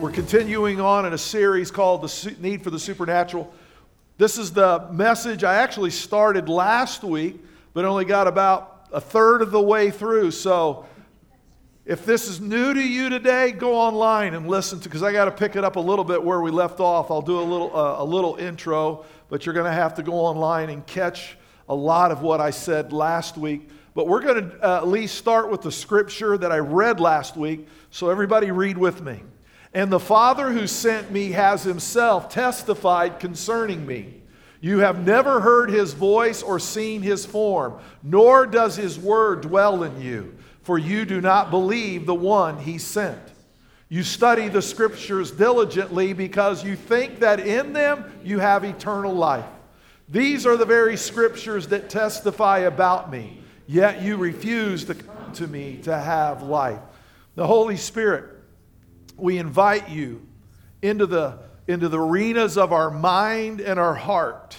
We're continuing on in a series called The Need for the Supernatural. This is the message I actually started last week, but only got about a third of the way through. So if this is new to you today, go online and listen to because I got to pick it up a little bit where we left off. I'll do a little uh, a little intro, but you're going to have to go online and catch a lot of what I said last week. But we're going to uh, at least start with the scripture that I read last week. So everybody read with me. And the Father who sent me has himself testified concerning me. You have never heard his voice or seen his form, nor does his word dwell in you, for you do not believe the one he sent. You study the scriptures diligently because you think that in them you have eternal life. These are the very scriptures that testify about me, yet you refuse to come to me to have life. The Holy Spirit we invite you into the, into the arenas of our mind and our heart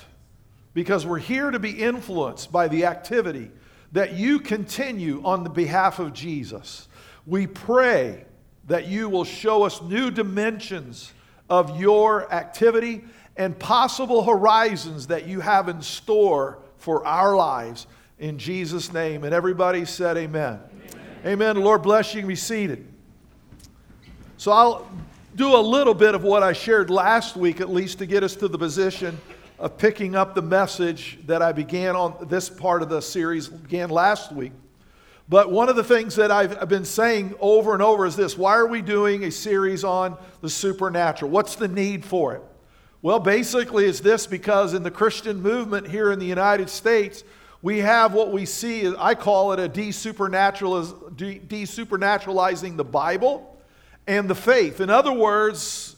because we're here to be influenced by the activity that you continue on the behalf of Jesus. We pray that you will show us new dimensions of your activity and possible horizons that you have in store for our lives in Jesus' name. And everybody said, Amen. Amen. amen. Lord bless you. And be seated. So I'll do a little bit of what I shared last week, at least to get us to the position of picking up the message that I began on this part of the series, began last week. But one of the things that I've been saying over and over is this why are we doing a series on the supernatural? What's the need for it? Well, basically, it's this because in the Christian movement here in the United States, we have what we see, I call it a de-supernaturalizing the Bible and the faith. In other words,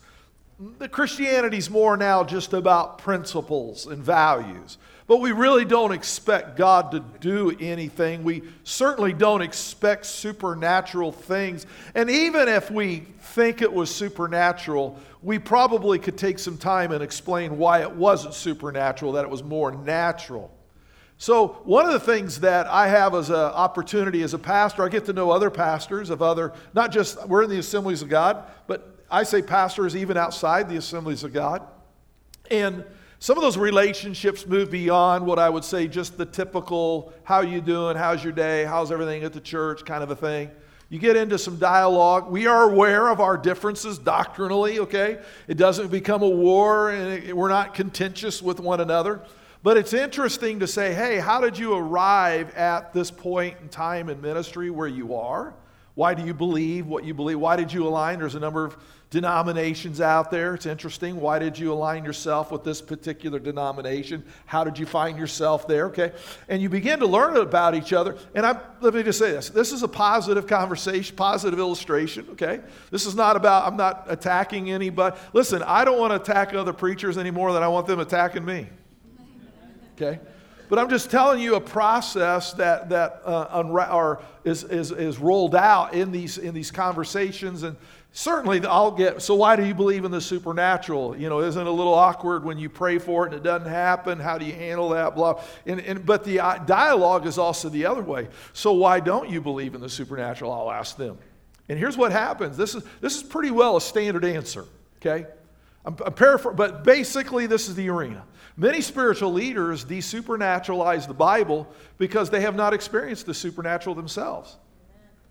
the Christianity's more now just about principles and values. But we really don't expect God to do anything. We certainly don't expect supernatural things. And even if we think it was supernatural, we probably could take some time and explain why it wasn't supernatural, that it was more natural. So, one of the things that I have as an opportunity as a pastor, I get to know other pastors of other, not just, we're in the assemblies of God, but I say pastors even outside the assemblies of God. And some of those relationships move beyond what I would say just the typical, how you doing, how's your day, how's everything at the church kind of a thing. You get into some dialogue. We are aware of our differences doctrinally, okay? It doesn't become a war and we're not contentious with one another. But it's interesting to say, hey, how did you arrive at this point in time in ministry where you are? Why do you believe what you believe? Why did you align? There's a number of denominations out there. It's interesting. Why did you align yourself with this particular denomination? How did you find yourself there? Okay. And you begin to learn about each other. And I, let me just say this this is a positive conversation, positive illustration. Okay. This is not about, I'm not attacking anybody. Listen, I don't want to attack other preachers anymore than I want them attacking me okay? But I'm just telling you a process that, that uh, unra- or is, is, is rolled out in these, in these conversations. And certainly I'll get, so why do you believe in the supernatural? You know, isn't it a little awkward when you pray for it and it doesn't happen? How do you handle that? Blah. And, and, but the uh, dialogue is also the other way. So why don't you believe in the supernatural? I'll ask them. And here's what happens. This is, this is pretty well a standard answer, okay? I'm, I'm paraphrasing, but basically this is the arena. Many spiritual leaders desupernaturalize the Bible because they have not experienced the supernatural themselves.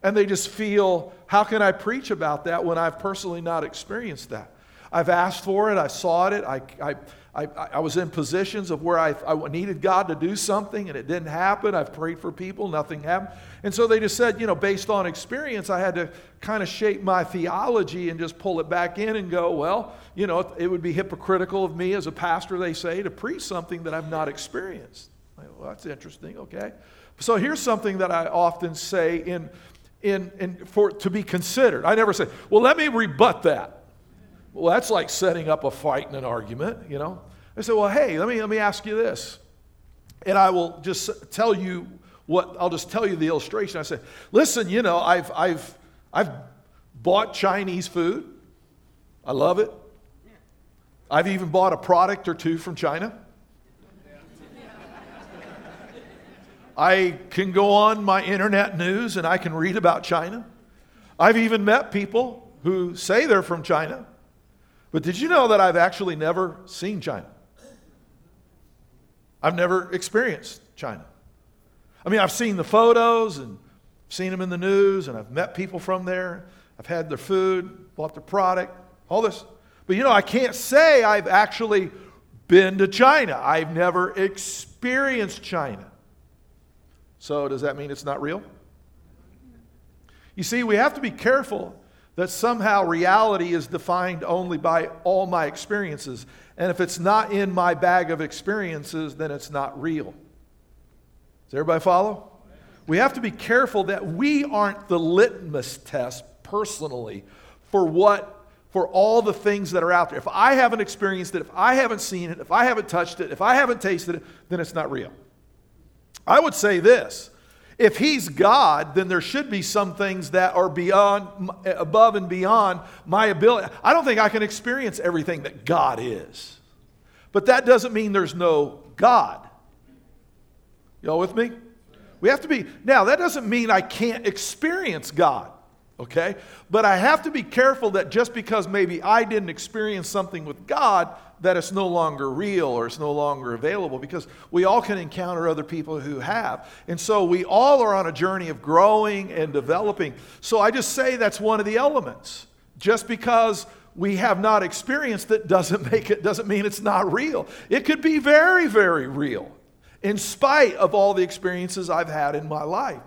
And they just feel, how can I preach about that when I've personally not experienced that? I've asked for it, I sought it, I, I, I, I, was in positions of where I, I needed God to do something and it didn't happen. I've prayed for people, nothing happened. And so they just said, you know, based on experience, I had to kind of shape my theology and just pull it back in and go, well, you know, it would be hypocritical of me as a pastor, they say, to preach something that I've not experienced. Well, that's interesting, okay. So here's something that I often say in, in, in, for, to be considered. I never say, well, let me rebut that. Well, that's like setting up a fight and an argument, you know. I said, well, hey, let me, let me ask you this. And I will just tell you what, I'll just tell you the illustration. I said, listen, you know, I've, I've, I've bought Chinese food. I love it. I've even bought a product or two from China. I can go on my internet news and I can read about China. I've even met people who say they're from China. But did you know that I've actually never seen China? I've never experienced China. I mean, I've seen the photos and seen them in the news, and I've met people from there. I've had their food, bought their product, all this. But you know, I can't say I've actually been to China. I've never experienced China. So, does that mean it's not real? You see, we have to be careful that somehow reality is defined only by all my experiences. And if it's not in my bag of experiences, then it's not real. Does everybody follow? We have to be careful that we aren't the litmus test personally for what for all the things that are out there. If I haven't experienced it, if I haven't seen it, if I haven't touched it, if I haven't tasted it, then it's not real. I would say this if he's God, then there should be some things that are beyond, above and beyond my ability. I don't think I can experience everything that God is. But that doesn't mean there's no God. Y'all with me? We have to be, now, that doesn't mean I can't experience God okay? But I have to be careful that just because maybe I didn't experience something with God, that it's no longer real or it's no longer available because we all can encounter other people who have. And so we all are on a journey of growing and developing. So I just say that's one of the elements. Just because we have not experienced it doesn't make it doesn't mean it's not real. It could be very very real in spite of all the experiences I've had in my life.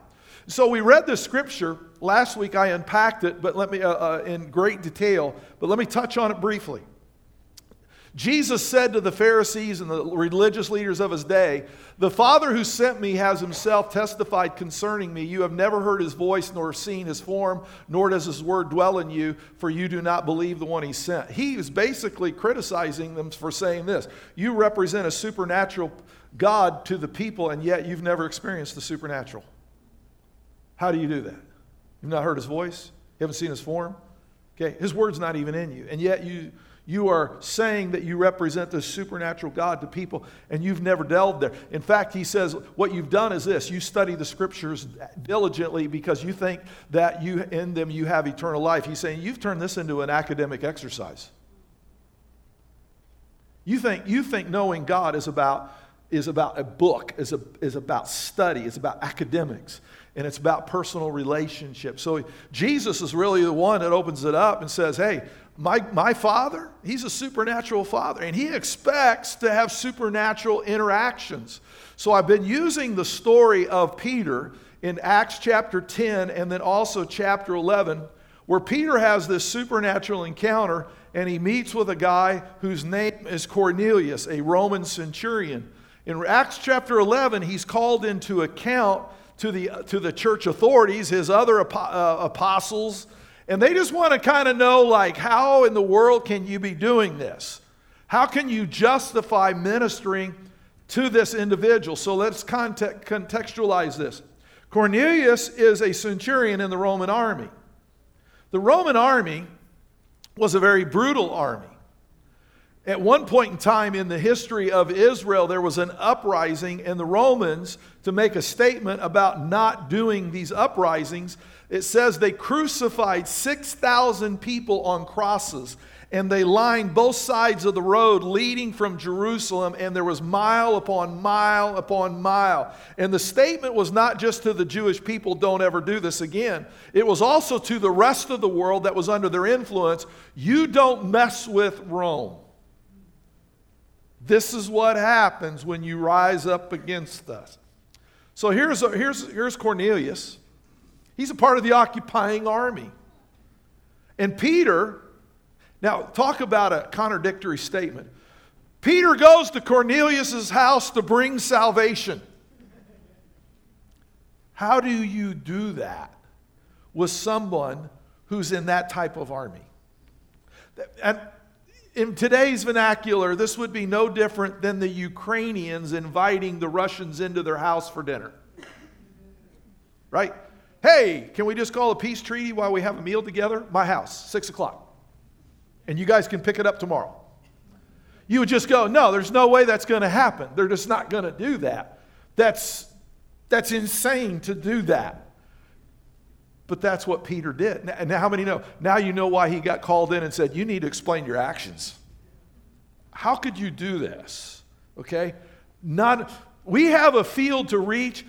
So we read this scripture Last week I unpacked it, but let me uh, uh, in great detail. But let me touch on it briefly. Jesus said to the Pharisees and the religious leaders of his day, The Father who sent me has himself testified concerning me. You have never heard his voice nor seen his form, nor does his word dwell in you, for you do not believe the one he sent. He is basically criticizing them for saying this You represent a supernatural God to the people, and yet you've never experienced the supernatural. How do you do that? You've not heard his voice. You haven't seen his form. Okay, his word's not even in you. And yet you you are saying that you represent the supernatural God to people, and you've never delved there. In fact, he says, What you've done is this you study the scriptures diligently because you think that you, in them you have eternal life. He's saying, You've turned this into an academic exercise. You think, you think knowing God is about, is about a book, is, a, is about study, is about academics and it's about personal relationships. So Jesus is really the one that opens it up and says, Hey, my, my father, he's a supernatural father, and he expects to have supernatural interactions. So I've been using the story of Peter in Acts chapter 10 and then also chapter 11, where Peter has this supernatural encounter and he meets with a guy whose name is Cornelius, a Roman centurion. In Acts chapter 11, he's called into account to the, to the church authorities, his other uh, apostles, and they just want to kind of know, like, how in the world can you be doing this? How can you justify ministering to this individual? So let's context, contextualize this. Cornelius is a centurion in the Roman army. The Roman army was a very brutal army. At one point in time in the history of Israel, there was an uprising, and the Romans, to make a statement about not doing these uprisings, it says they crucified 6,000 people on crosses, and they lined both sides of the road leading from Jerusalem, and there was mile upon mile upon mile. And the statement was not just to the Jewish people, don't ever do this again. It was also to the rest of the world that was under their influence, you don't mess with Rome. This is what happens when you rise up against us. So here's, here's, here's Cornelius. He's a part of the occupying army. And Peter, now talk about a contradictory statement. Peter goes to Cornelius' house to bring salvation. How do you do that with someone who's in that type of army? And in today's vernacular, this would be no different than the Ukrainians inviting the Russians into their house for dinner. Right? Hey, can we just call a peace treaty while we have a meal together? My house, six o'clock. And you guys can pick it up tomorrow. You would just go, no, there's no way that's going to happen. They're just not going to do that. That's, that's insane to do that. But that's what Peter did. And now, how many know? Now you know why he got called in and said, You need to explain your actions. How could you do this? Okay? Not, we have a field to reach,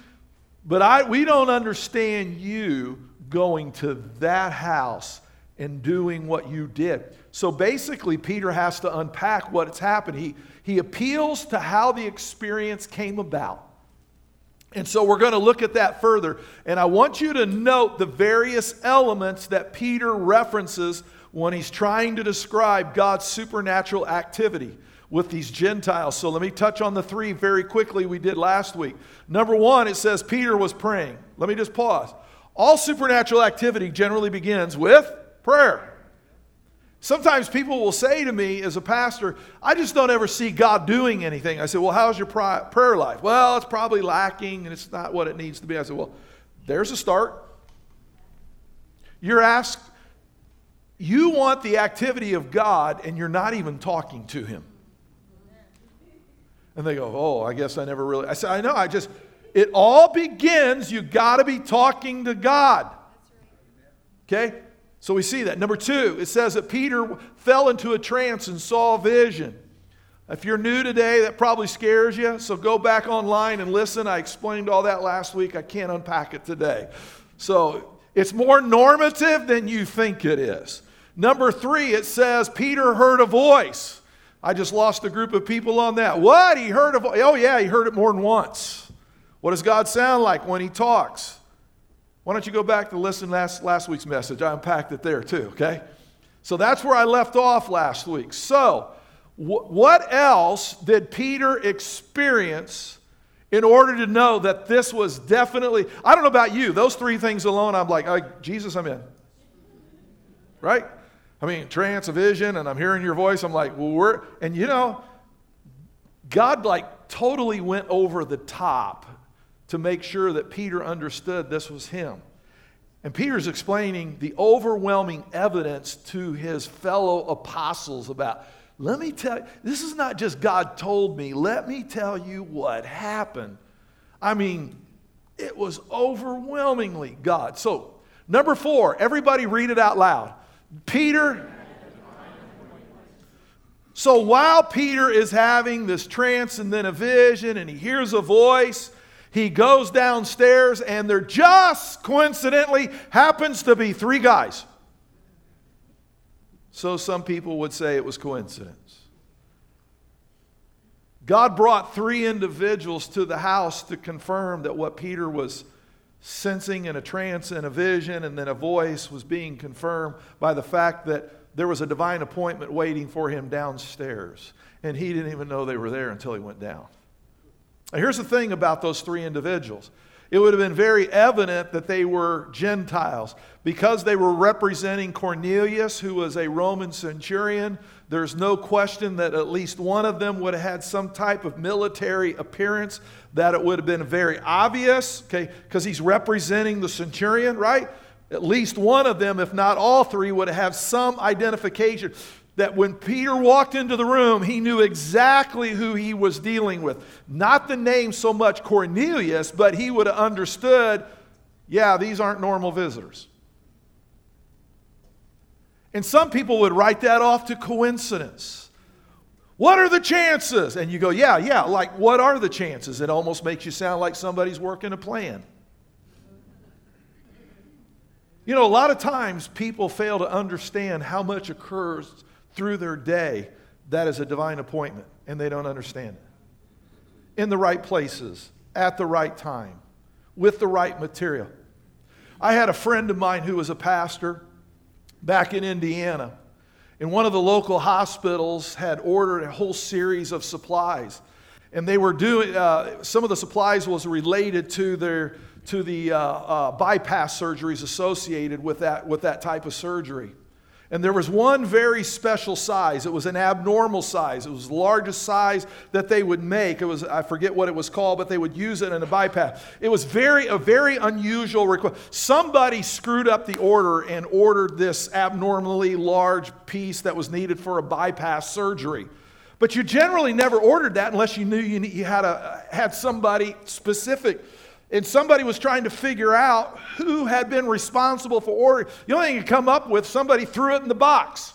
but I, we don't understand you going to that house and doing what you did. So basically, Peter has to unpack what's happened. He, he appeals to how the experience came about. And so we're going to look at that further. And I want you to note the various elements that Peter references when he's trying to describe God's supernatural activity with these Gentiles. So let me touch on the three very quickly we did last week. Number one, it says Peter was praying. Let me just pause. All supernatural activity generally begins with prayer. Sometimes people will say to me as a pastor, I just don't ever see God doing anything. I say, Well, how's your prayer life? Well, it's probably lacking and it's not what it needs to be. I said, Well, there's a start. You're asked, you want the activity of God and you're not even talking to Him. And they go, Oh, I guess I never really. I said, I know, I just, it all begins, you got to be talking to God. Okay? So we see that. Number two, it says that Peter fell into a trance and saw a vision. If you're new today, that probably scares you, so go back online and listen. I explained all that last week. I can't unpack it today. So it's more normative than you think it is. Number three, it says Peter heard a voice. I just lost a group of people on that. What? He heard a voice. Oh, yeah, he heard it more than once. What does God sound like when he talks? Why don't you go back to listen last, last week's message? I unpacked it there too, okay? So that's where I left off last week. So, wh- what else did Peter experience in order to know that this was definitely, I don't know about you, those three things alone, I'm like, oh, Jesus, I'm in. Right? I mean, trance, a vision, and I'm hearing your voice. I'm like, well, we're, and you know, God like totally went over the top to make sure that Peter understood this was him. And Peter's explaining the overwhelming evidence to his fellow apostles about, let me tell you, this is not just God told me, let me tell you what happened. I mean, it was overwhelmingly God. So, number four, everybody read it out loud. Peter. So while Peter is having this trance and then a vision, and he hears a voice, he goes downstairs, and there just coincidentally happens to be three guys. So some people would say it was coincidence. God brought three individuals to the house to confirm that what Peter was sensing in a trance and a vision and then a voice was being confirmed by the fact that there was a divine appointment waiting for him downstairs. And he didn't even know they were there until he went down. Now, here's the thing about those three individuals it would have been very evident that they were Gentiles. Because they were representing Cornelius, who was a Roman centurion, there's no question that at least one of them would have had some type of military appearance, that it would have been very obvious, okay, because he's representing the centurion, right? At least one of them, if not all three, would have some identification that when Peter walked into the room, he knew exactly who he was dealing with. Not the name so much Cornelius, but he would have understood yeah, these aren't normal visitors. And some people would write that off to coincidence. What are the chances? And you go, yeah, yeah, like what are the chances? It almost makes you sound like somebody's working a plan. You know, a lot of times people fail to understand how much occurs through their day, that is a divine appointment, and they don't understand it. In the right places, at the right time, with the right material. I had a friend of mine who was a pastor back in Indiana, and one of the local hospitals had ordered a whole series of supplies. And they were doing, uh, some of the supplies was related to their, to the uh, uh, bypass surgeries associated with that, with that type of surgery. And there was one very special size. It was an abnormal size. It was the largest size that they would make. It was, I forget what it was called, but they would use it in a bypass. It was very, a very unusual request. Somebody screwed up the order and ordered this abnormally large piece that was needed for a bypass surgery. But you generally never ordered that unless you knew you had, a, had somebody specific and somebody was trying to figure out who had been responsible for ordering. The only thing you come up with, somebody threw it in the box.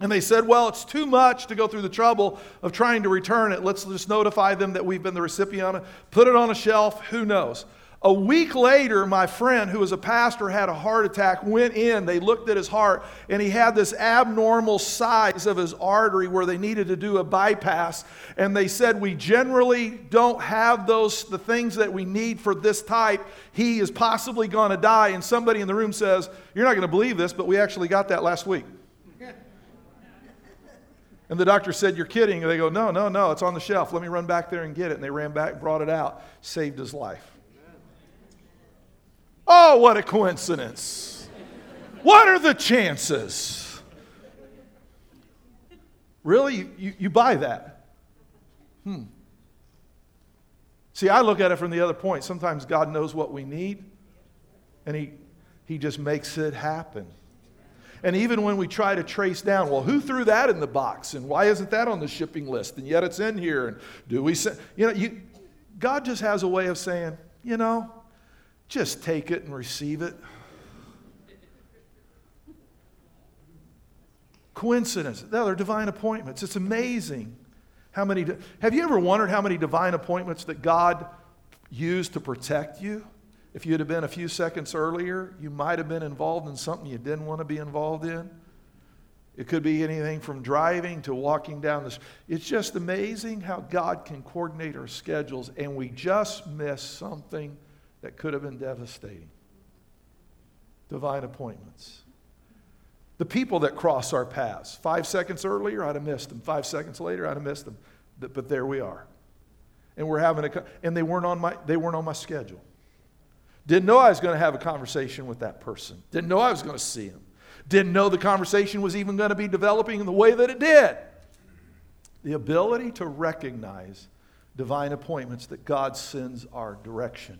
And they said, well, it's too much to go through the trouble of trying to return it. Let's just notify them that we've been the recipient, put it on a shelf, who knows. A week later, my friend, who was a pastor, had a heart attack, went in. They looked at his heart, and he had this abnormal size of his artery where they needed to do a bypass. And they said, We generally don't have those, the things that we need for this type. He is possibly going to die. And somebody in the room says, You're not going to believe this, but we actually got that last week. And the doctor said, You're kidding. And they go, No, no, no, it's on the shelf. Let me run back there and get it. And they ran back, brought it out, saved his life. Oh, what a coincidence. What are the chances? Really? You, you buy that? Hmm. See, I look at it from the other point. Sometimes God knows what we need, and He, he just makes it happen. And even when we try to trace down, well, who threw that in the box? And why isn't that on the shipping list? And yet it's in here. And do we say, you know, you, God just has a way of saying, you know, just take it and receive it. Coincidence. No, they're divine appointments. It's amazing how many. Have you ever wondered how many divine appointments that God used to protect you? If you'd have been a few seconds earlier, you might have been involved in something you didn't want to be involved in. It could be anything from driving to walking down the street. It's just amazing how God can coordinate our schedules, and we just miss something that could have been devastating. Divine appointments. The people that cross our paths. Five seconds earlier, I'd have missed them. Five seconds later, I'd have missed them. But there we are. And we're having a, and they weren't on my, they weren't on my schedule. Didn't know I was going to have a conversation with that person. Didn't know I was going to see him. Didn't know the conversation was even going to be developing in the way that it did. The ability to recognize divine appointments that God sends our direction.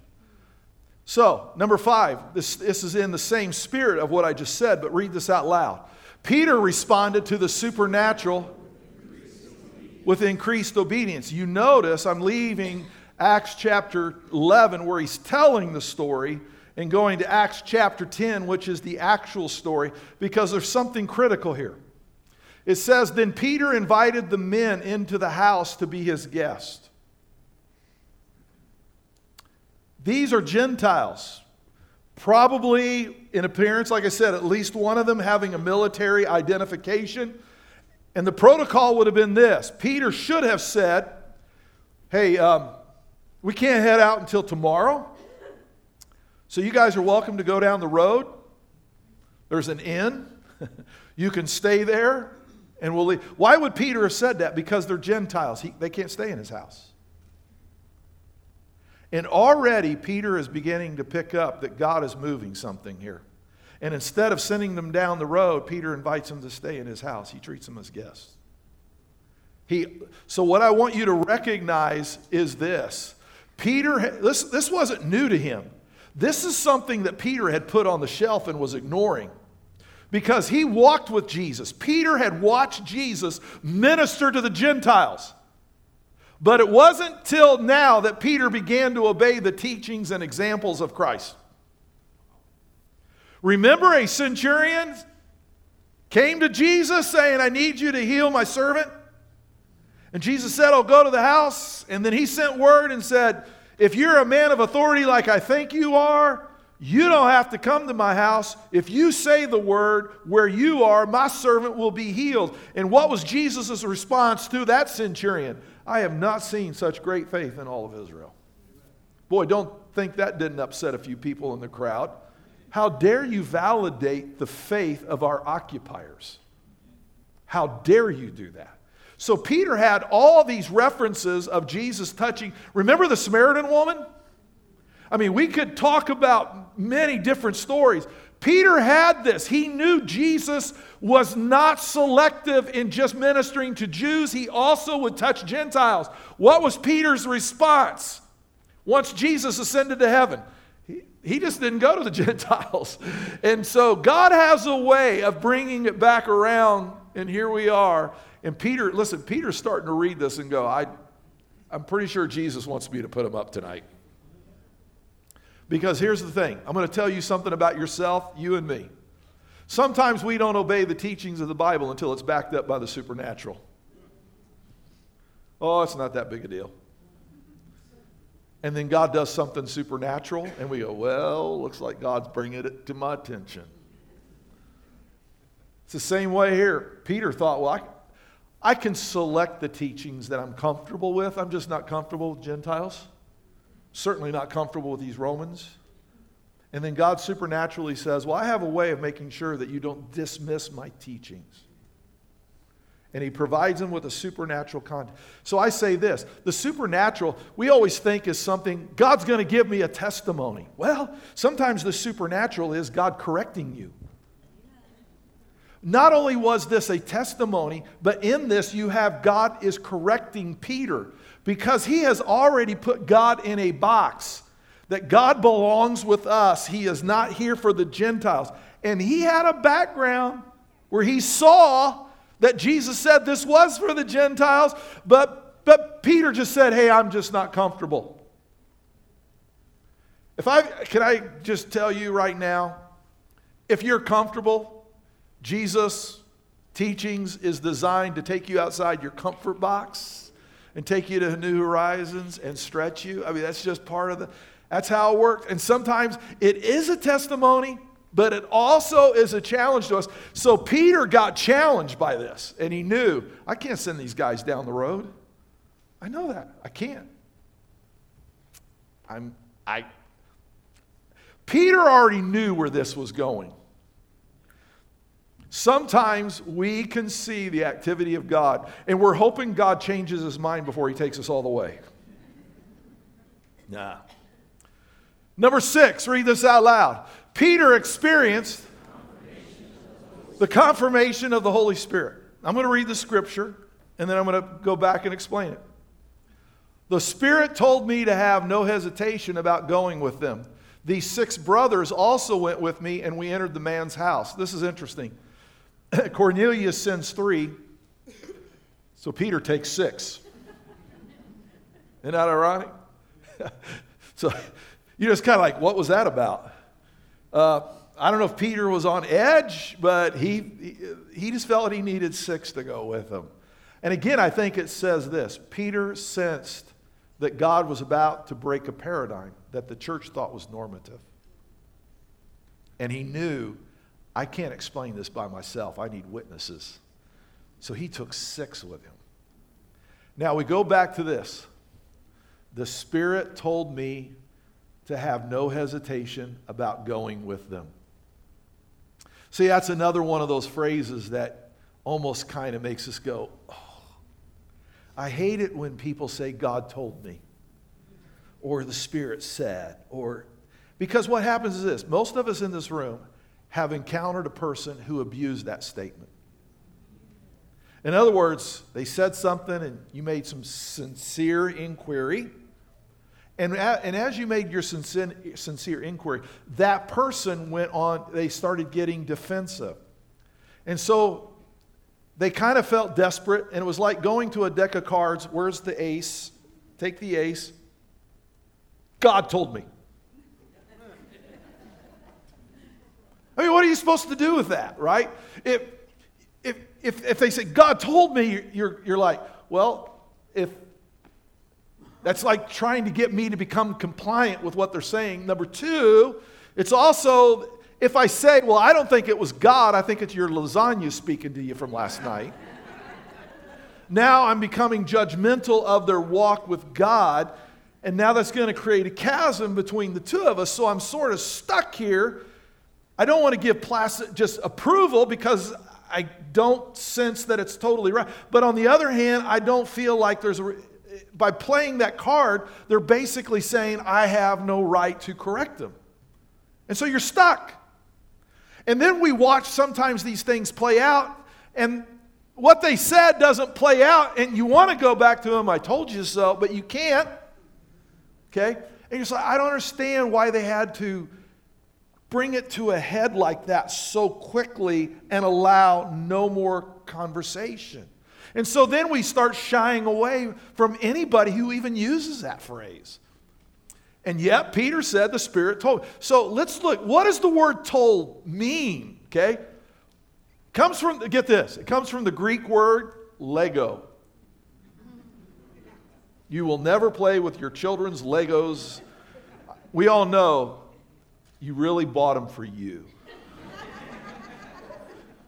So, number five, this, this is in the same spirit of what I just said, but read this out loud. Peter responded to the supernatural with increased obedience. You notice I'm leaving Acts chapter 11, where he's telling the story, and going to Acts chapter 10, which is the actual story, because there's something critical here. It says, Then Peter invited the men into the house to be his guest. These are Gentiles. Probably in appearance, like I said, at least one of them having a military identification. And the protocol would have been this Peter should have said, Hey, um, we can't head out until tomorrow. So you guys are welcome to go down the road. There's an inn. you can stay there and we'll leave. Why would Peter have said that? Because they're Gentiles. He, they can't stay in his house. And already Peter is beginning to pick up that God is moving something here. And instead of sending them down the road, Peter invites them to stay in his house. He treats them as guests. He, so, what I want you to recognize is this Peter, this, this wasn't new to him. This is something that Peter had put on the shelf and was ignoring because he walked with Jesus. Peter had watched Jesus minister to the Gentiles. But it wasn't till now that Peter began to obey the teachings and examples of Christ. Remember, a centurion came to Jesus saying, I need you to heal my servant. And Jesus said, I'll go to the house. And then he sent word and said, If you're a man of authority like I think you are, you don't have to come to my house. If you say the word where you are, my servant will be healed. And what was Jesus' response to that centurion? I have not seen such great faith in all of Israel. Boy, don't think that didn't upset a few people in the crowd. How dare you validate the faith of our occupiers? How dare you do that? So Peter had all these references of Jesus touching. Remember the Samaritan woman? I mean, we could talk about many different stories. Peter had this. He knew Jesus was not selective in just ministering to Jews, he also would touch Gentiles. What was Peter's response once Jesus ascended to heaven? He, just didn't go to the Gentiles. And so God has a way of bringing it back around, and here we are. And Peter, listen, Peter's starting to read this and go, I, I'm pretty sure Jesus wants me to put him up tonight. Because here's the thing I'm going to tell you something about yourself, you and me. Sometimes we don't obey the teachings of the Bible until it's backed up by the supernatural. Oh, it's not that big a deal. And then God does something supernatural, and we go, well, looks like God's bringing it to my attention. It's the same way here. Peter thought, well, I, I can select the teachings that I'm comfortable with. I'm just not comfortable with Gentiles certainly not comfortable with these Romans. And then God supernaturally says, Well, I have a way of making sure that you don't dismiss my teachings. And he provides them with a supernatural content. So I say this the supernatural, we always think is something, God's going to give me a testimony. Well, sometimes the supernatural is God correcting you. Not only was this a testimony, but in this you have God is correcting Peter because he has already put God in a box that God belongs with us. He is not here for the Gentiles. And he had a background where he saw that Jesus said this was for the Gentiles, but, but Peter just said, Hey, I'm just not comfortable. If I can I just tell you right now, if you're comfortable, Jesus' teachings is designed to take you outside your comfort box and take you to new horizons and stretch you. I mean, that's just part of the, that's how it works. And sometimes it is a testimony, but it also is a challenge to us. So Peter got challenged by this, and he knew, I can't send these guys down the road. I know that. I can't. I'm, I, Peter already knew where this was going. Sometimes we can see the activity of God, and we're hoping God changes his mind before he takes us all the way. Nah. Number six, read this out loud. Peter experienced the confirmation of the Holy Spirit. I'm going to read the scripture, and then I'm going to go back and explain it. The Spirit told me to have no hesitation about going with them. These six brothers also went with me, and we entered the man's house. This is interesting. Cornelius sends three, so Peter takes six. Isn't that ironic? so you're just kind of like, what was that about? Uh, I don't know if Peter was on edge, but he, he, just felt he needed six to go with him. And again, I think it says this Peter sensed that God was about to break a paradigm that the church thought was normative. And he knew I can't explain this by myself. I need witnesses. So he took six with him. Now we go back to this. The Spirit told me to have no hesitation about going with them. See, that's another one of those phrases that almost kind of makes us go, oh. I hate it when people say, God told me, or the Spirit said, or because what happens is this most of us in this room have encountered a person who abused that statement. In other words, they said something and you made some sincere inquiry. And, and as you made your sincere, sincere inquiry, that person went on, they started getting defensive. And so they kind of felt desperate, and it was like going to a deck of cards. Where's the ace? Take the ace. God told me. I mean, what are you supposed to do with that, right? If, if, if, if they say, God told me, you're, you're like, well, if that's like trying to get me to become compliant with what they're saying. Number two, it's also, if I say, well, I don't think it was God, I think it's your lasagna speaking to you from last night. now I'm becoming judgmental of their walk with God, and now that's going to create a chasm between the two of us. So I'm sort of stuck here I don't want to give placid just approval because I don't sense that it's totally right. But on the other hand, I don't feel like there's a, by playing that card, they're basically saying, I have no right to correct them. And so you're stuck. And then we watch sometimes these things play out, and what they said doesn't play out, and you want to go back to them, I told you so, but you can't. Okay? And you're like, I don't understand why they had to bring it to a head like that so quickly and allow no more conversation. And so then we start shying away from anybody who even uses that phrase. And yet, Peter said the Spirit told. So let's look. What does the word told mean? Okay? Comes from, get this, it comes from the Greek word Lego. You will never play with your children's Legos. We all know you really bought them for you.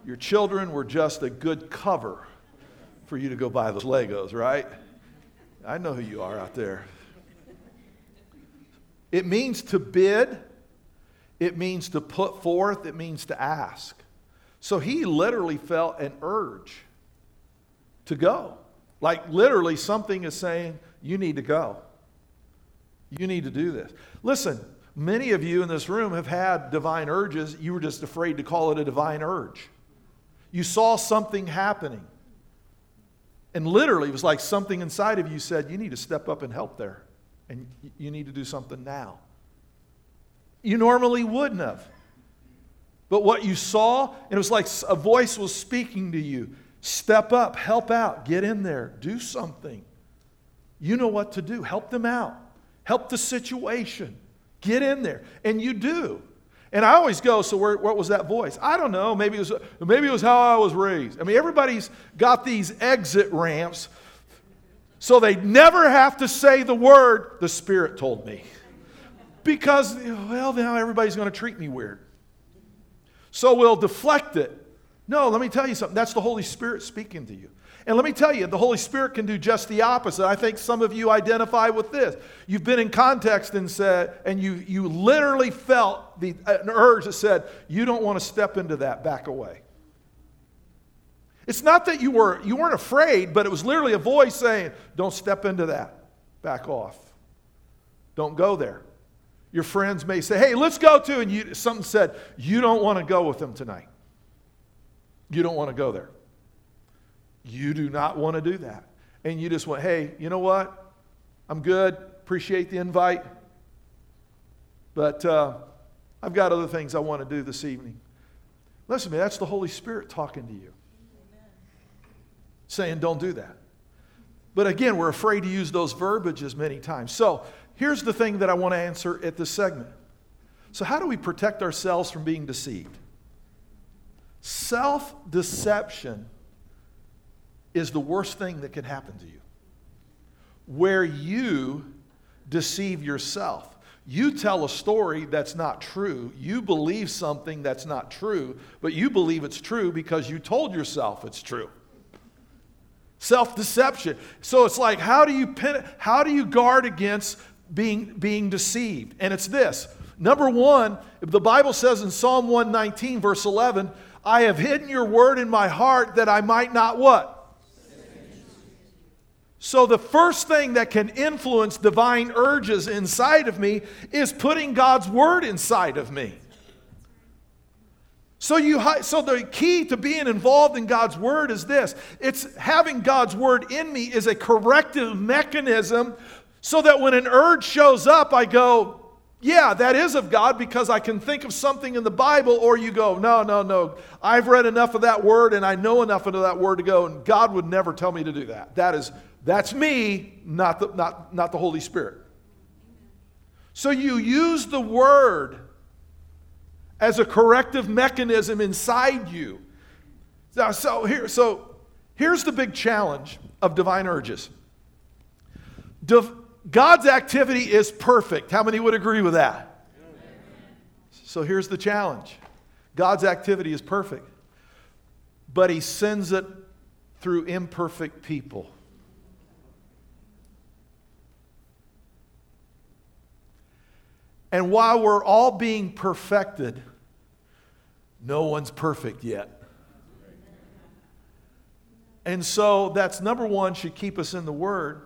Your children were just a good cover for you to go buy those Legos, right? I know who you are out there. It means to bid, it means to put forth, it means to ask. So he literally felt an urge to go. Like literally, something is saying, You need to go. You need to do this. Listen, many of you in this room have had divine urges. You were just afraid to call it a divine urge. You saw something happening. And literally, it was like something inside of you said, You need to step up and help there. And you need to do something now. You normally wouldn't have. But what you saw, and it was like a voice was speaking to you step up, help out, get in there, do something. You know what to do. Help them out, help the situation, get in there. And you do. And I always go, so where, what was that voice? I don't know. Maybe it, was, maybe it was how I was raised. I mean, everybody's got these exit ramps so they never have to say the word, the Spirit told me. Because, well, now everybody's going to treat me weird. So we'll deflect it. No, let me tell you something. That's the Holy Spirit speaking to you. And let me tell you, the Holy Spirit can do just the opposite. I think some of you identify with this. You've been in context and said, and you, you literally felt the, an urge that said, you don't want to step into that, back away. It's not that you, were, you weren't afraid, but it was literally a voice saying, don't step into that, back off. Don't go there. Your friends may say, hey, let's go to, and you, something said, you don't want to go with them tonight. You don't want to go there. You do not want to do that. And you just went, hey, you know what? I'm good. Appreciate the invite. But uh, I've got other things I want to do this evening. Listen to me, that's the Holy Spirit talking to you, Amen. saying, don't do that. But again, we're afraid to use those verbiages many times. So Here's the thing that I want to answer at this segment. So, how do we protect ourselves from being deceived? Self deception is the worst thing that can happen to you. Where you deceive yourself. You tell a story that's not true. You believe something that's not true, but you believe it's true because you told yourself it's true. Self deception. So it's like, how do you, how do you guard against being, being deceived. And it's this. Number one, the Bible says in Psalm 119, verse 11, I have hidden your word in my heart that I might not what? So, the first thing that can influence divine urges inside of me is putting God's word inside of me. So, you, so the key to being involved in God's word is this it's having God's word in me is a corrective mechanism so that when an urge shows up, I go, yeah, that is of God because I can think of something in the Bible, or you go, no, no, no. I've read enough of that word and I know enough of that word to go, and God would never tell me to do that. That is, that's me, not the, not, not the Holy Spirit. So you use the word as a corrective mechanism inside you. Now, so, here, so here's the big challenge of divine urges. Div- God's activity is perfect. How many would agree with that? So here's the challenge God's activity is perfect, but He sends it through imperfect people. And while we're all being perfected, no one's perfect yet. And so that's number one, should keep us in the Word.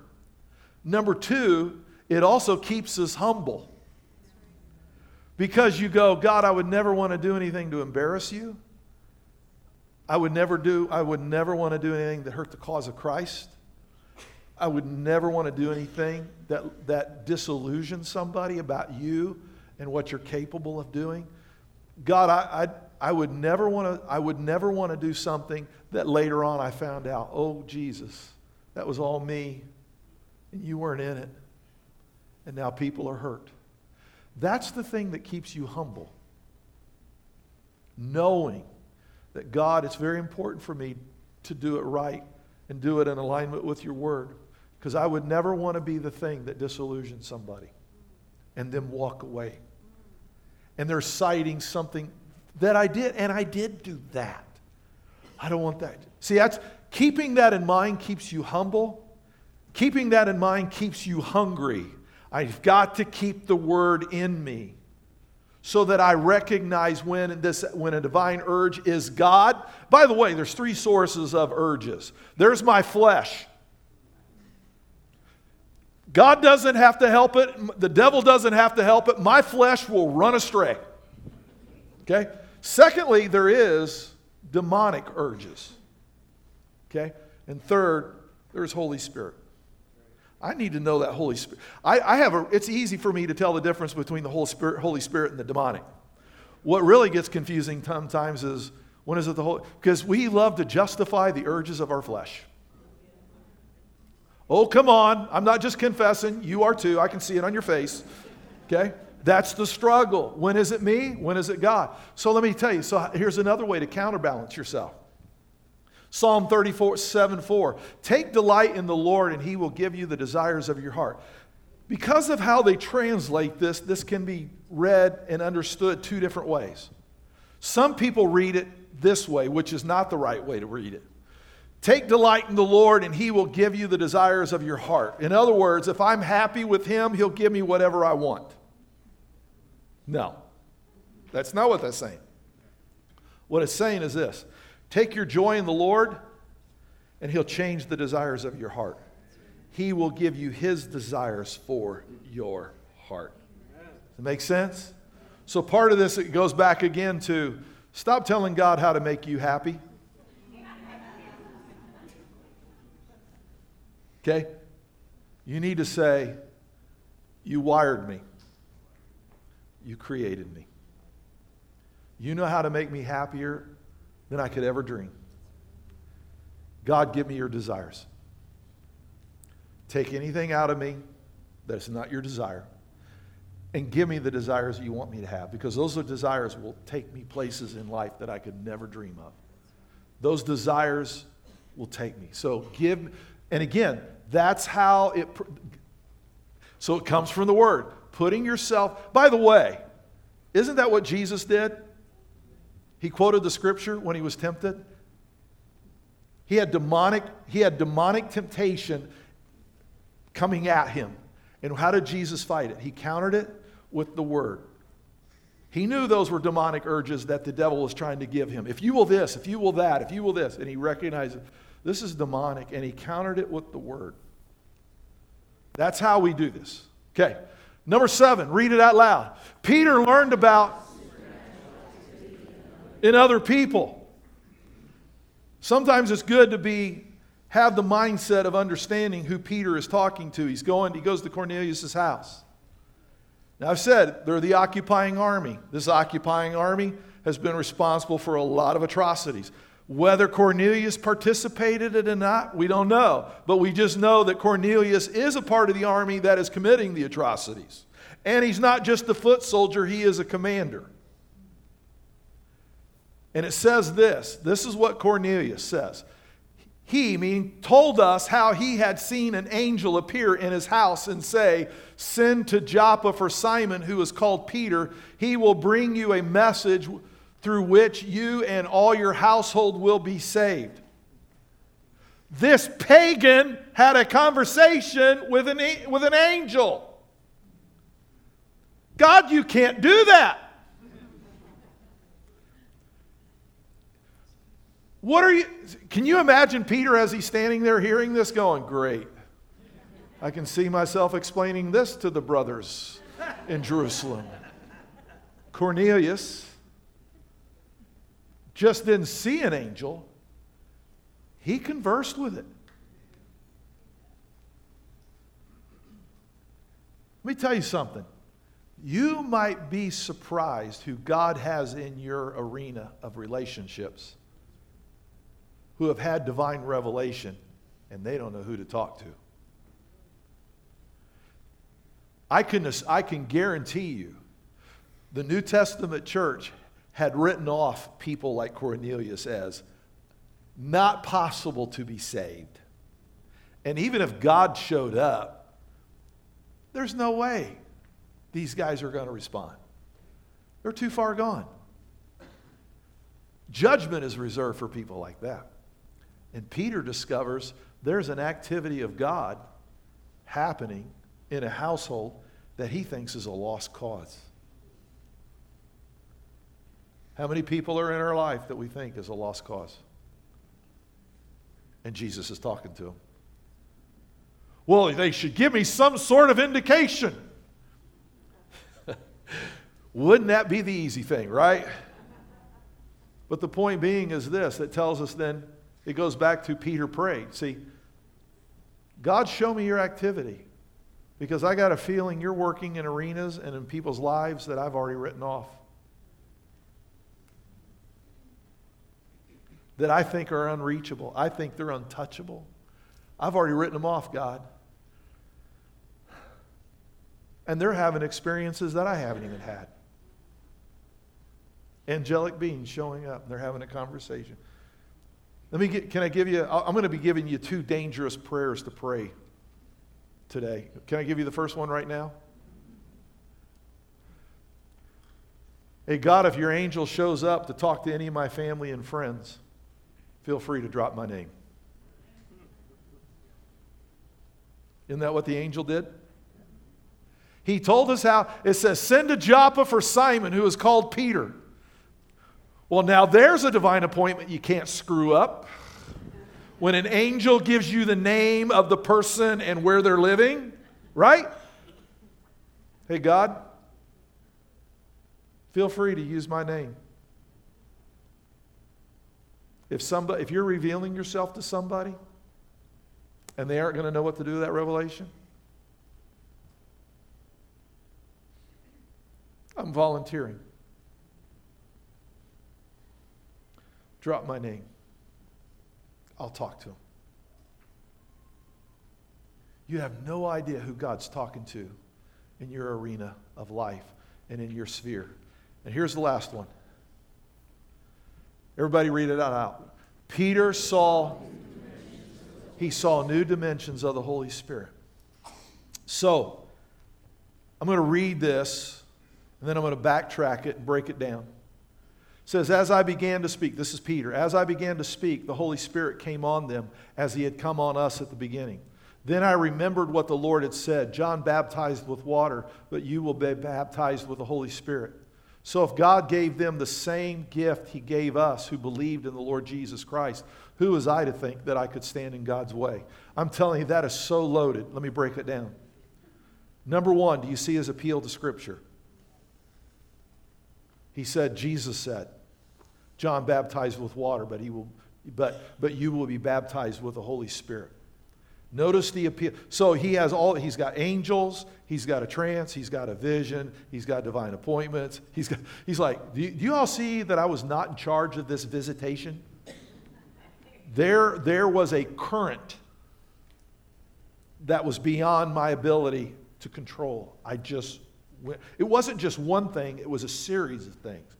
Number two, it also keeps us humble. Because you go, God, I would never want to do anything to embarrass you. I would never do, I would never want to do anything that hurt the cause of Christ. I would never want to do anything that, that disillusions somebody about you and what you're capable of doing. God, I, I, I would never want to, I would never want to do something that later on I found out, oh, Jesus, that was all me, and you weren't in it. And now people are hurt. That's the thing that keeps you humble. Knowing that God, it's very important for me to do it right and do it in alignment with your word. Because I would never want to be the thing that disillusions somebody and then walk away. And they're citing something that I did, and I did do that. I don't want that. See, that's keeping that in mind keeps you humble. Keeping that in mind keeps you hungry. I've got to keep the word in me so that I recognize when, this, when a divine urge is God. By the way, there's three sources of urges. There's my flesh. God doesn't have to help it. The devil doesn't have to help it. My flesh will run astray. Okay? Secondly, there is demonic urges. Okay? And third, there's Holy Spirit. I need to know that Holy Spirit. I, I have a, it's easy for me to tell the difference between the Holy Spirit, Holy Spirit and the demonic. What really gets confusing sometimes is when is it the Holy? Because we love to justify the urges of our flesh. Oh, come on. I'm not just confessing. You are too. I can see it on your face. Okay? That's the struggle. When is it me? When is it God? So let me tell you. So here's another way to counterbalance yourself. Psalm 34, 7 4. Take delight in the Lord, and he will give you the desires of your heart. Because of how they translate this, this can be read and understood two different ways. Some people read it this way, which is not the right way to read it. Take delight in the Lord, and he will give you the desires of your heart. In other words, if I'm happy with him, he'll give me whatever I want. No, that's not what that's saying. What it's saying is this Take your joy in the Lord, and He'll change the desires of your heart. He will give you His desires for your heart. Does it make sense? So, part of this, it goes back again to stop telling God how to make you happy. Okay? You need to say, You wired me, you created me. You know how to make me happier than I could ever dream. God, give me your desires. Take anything out of me that is not your desire and give me the desires you want me to have because those desires will take me places in life that I could never dream of. Those desires will take me. So give, and again, that's how it, so it comes from the word. Putting yourself, by the way, isn't that what Jesus did? He quoted the scripture when he was tempted. He had demonic, he had demonic temptation coming at him. And how did Jesus fight it? He countered it with the word. He knew those were demonic urges that the devil was trying to give him. If you will this, if you will that, if you will this. And he recognized this is demonic, and he countered it with the word. That's how we do this. Okay. Number seven, read it out loud. Peter learned about in other people. Sometimes it's good to be have the mindset of understanding who Peter is talking to. He's going, he goes to Cornelius' house. Now, I've said they're the occupying army. This occupying army has been responsible for a lot of atrocities. Whether Cornelius participated in it or not, we don't know. But we just know that Cornelius is a part of the army that is committing the atrocities. And he's not just a foot soldier, he is a commander. And it says this this is what Cornelius says. He, meaning, told us how he had seen an angel appear in his house and say, Send to Joppa for Simon, who is called Peter. He will bring you a message through which you and all your household will be saved. This pagan had a conversation with an, with an angel. God, you can't do that. What are you? Can you imagine Peter as he's standing there hearing this going, Great. I can see myself explaining this to the brothers in Jerusalem. Cornelius just didn't see an angel, he conversed with it. Let me tell you something. You might be surprised who God has in your arena of relationships who have had divine revelation and they don't know who to talk to. I can, I can guarantee you the New Testament church had written off people like Cornelius as not possible to be saved. And even if God showed up, there's no way these guys are going to respond. They're too far gone. Judgment is reserved for people like that. And Peter discovers there's an activity of God happening in a household that he thinks is a lost cause. How many people are in our life that we think is a lost cause? And Jesus is talking to them. Well, they should give me some sort of indication. Wouldn't that be the easy thing, right? But the point being is this it tells us then, it goes back to Peter prayed. See, God, show me your activity because I got a feeling you're working in arenas and in people's lives that I've already written off. That I think are unreachable. I think they're untouchable. I've already written them off, God. And they're having experiences that I haven't even had. Angelic beings showing up, they're having a conversation. Let me get, can I give you, I'm going to be giving you two dangerous prayers to pray today. Can I give you the first one right now? Hey, God, if your angel shows up to talk to any of my family and friends, feel free to drop my name. Isn't that what the angel did? He told us how, it says, send to Joppa for Simon, who is called Peter. Well, now there's a divine appointment you can't screw up. When an angel gives you the name of the person and where they're living, right? Hey, God, feel free to use my name. If, somebody, if you're revealing yourself to somebody and they aren't going to know what to do with that revelation, I'm volunteering. drop my name. I'll talk to him. You have no idea who God's talking to in your arena of life and in your sphere. And here's the last one. Everybody read it out. Peter saw he saw new dimensions of the Holy Spirit. So, I'm going to read this and then I'm going to backtrack it and break it down says, As I began to speak, this is Peter, as I began to speak, the Holy Spirit came on them as he had come on us at the beginning. Then I remembered what the Lord had said John baptized with water, but you will be baptized with the Holy Spirit. So if God gave them the same gift he gave us who believed in the Lord Jesus Christ, who was I to think that I could stand in God's way? I'm telling you, that is so loaded. Let me break it down. Number one, do you see his appeal to Scripture? He said, Jesus said. John baptized with water, but, he will, but, but you will be baptized with the Holy Spirit. Notice the appeal. So he has all, he's got angels, he's got a trance, he's got a vision, he's got divine appointments. He's, got, he's like, do you, do you all see that I was not in charge of this visitation? There, there was a current that was beyond my ability to control. I just went. It wasn't just one thing, it was a series of things.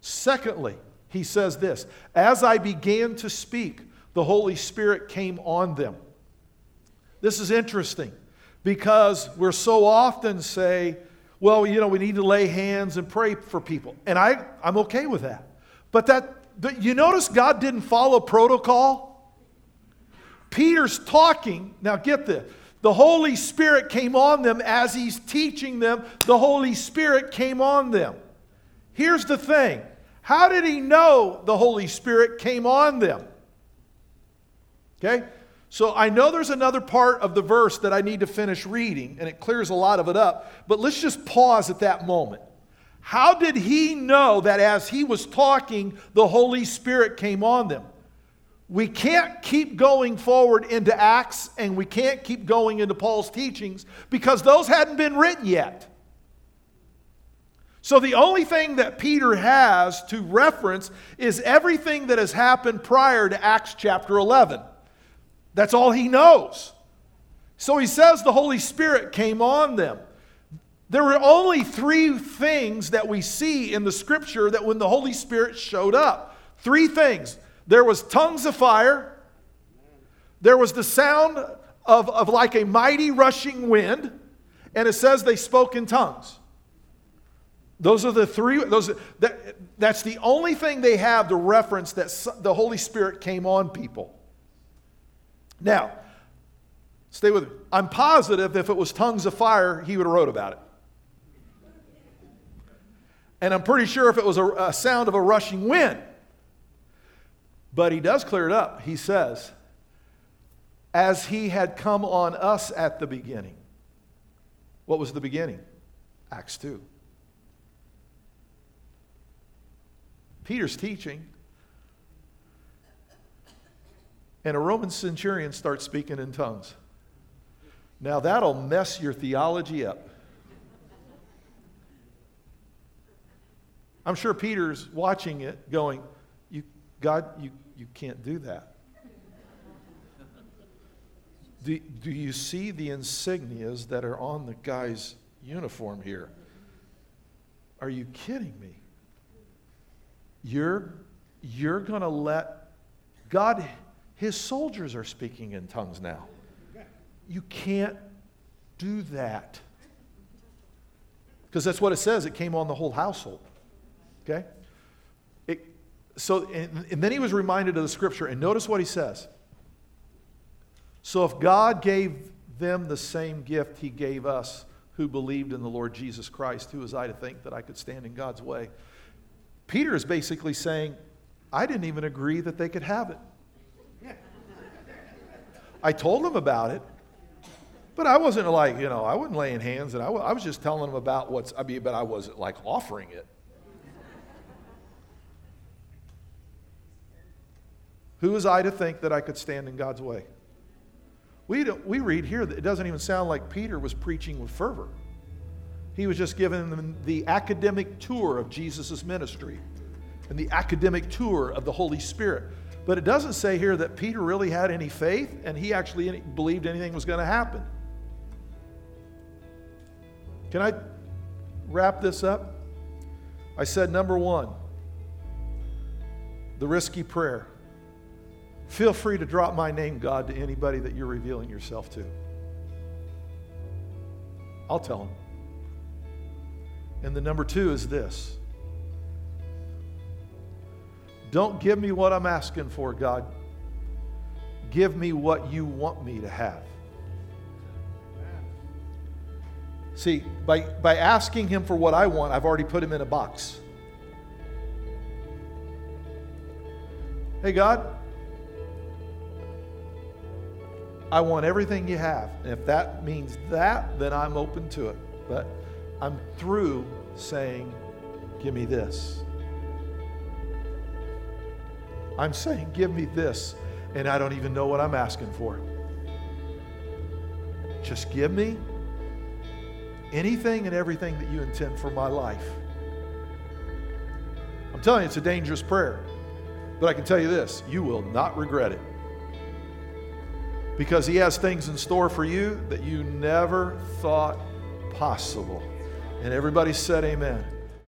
Secondly, he says this As I began to speak, the Holy Spirit came on them. This is interesting because we're so often say, well, you know, we need to lay hands and pray for people. And I, I'm okay with that. But that, you notice God didn't follow protocol? Peter's talking. Now get this. The Holy Spirit came on them as he's teaching them. The Holy Spirit came on them. Here's the thing how did he know the Holy Spirit came on them? Okay? So I know there's another part of the verse that I need to finish reading, and it clears a lot of it up, but let's just pause at that moment. How did he know that as he was talking, the Holy Spirit came on them? We can't keep going forward into Acts and we can't keep going into Paul's teachings because those hadn't been written yet. So the only thing that Peter has to reference is everything that has happened prior to Acts chapter 11. That's all he knows. So he says the Holy Spirit came on them. There were only three things that we see in the scripture that when the Holy Spirit showed up. Three things. There was tongues of fire. There was the sound of, of like a mighty rushing wind. And it says they spoke in tongues. Those are the three, those, that, that's the only thing they have to reference that the Holy Spirit came on people. Now, stay with me. I'm positive if it was tongues of fire, he would have wrote about it. And I'm pretty sure if it was a, a sound of a rushing wind, but he does clear it up. He says, as he had come on us at the beginning. What was the beginning? Acts 2. Peter's teaching. And a Roman centurion starts speaking in tongues. Now that'll mess your theology up. I'm sure Peter's watching it going, you, God, you, you can't do that. Do, do you see the insignias that are on the guy's uniform here? Are you kidding me? You're, you're going to let God, his soldiers are speaking in tongues now. You can't do that. Because that's what it says. It came on the whole household. Okay? It, so, and, and then he was reminded of the scripture, and notice what he says. So, if God gave them the same gift he gave us who believed in the Lord Jesus Christ, who was I to think that I could stand in God's way? Peter is basically saying, I didn't even agree that they could have it. I told them about it, but I wasn't like, you know, I wasn't laying hands, and I, I was just telling them about what's, I mean, but I wasn't like offering it. Who was I to think that I could stand in God's way? We, we read here that it doesn't even sound like Peter was preaching with fervor. He was just giving them the academic tour of Jesus' ministry and the academic tour of the Holy Spirit. But it doesn't say here that Peter really had any faith and he actually believed anything was going to happen. Can I wrap this up? I said, number one, the risky prayer. Feel free to drop my name, God, to anybody that you're revealing yourself to. I'll tell them. And the number two is this Don't give me what I'm asking for, God. Give me what you want me to have. See, by, by asking him for what I want, I've already put him in a box. Hey, God, I want everything you have. And if that means that, then I'm open to it. But I'm through saying, Give me this. I'm saying, Give me this. And I don't even know what I'm asking for. Just give me anything and everything that you intend for my life. I'm telling you, it's a dangerous prayer. But I can tell you this you will not regret it because He has things in store for you that you never thought possible. And everybody said, Amen.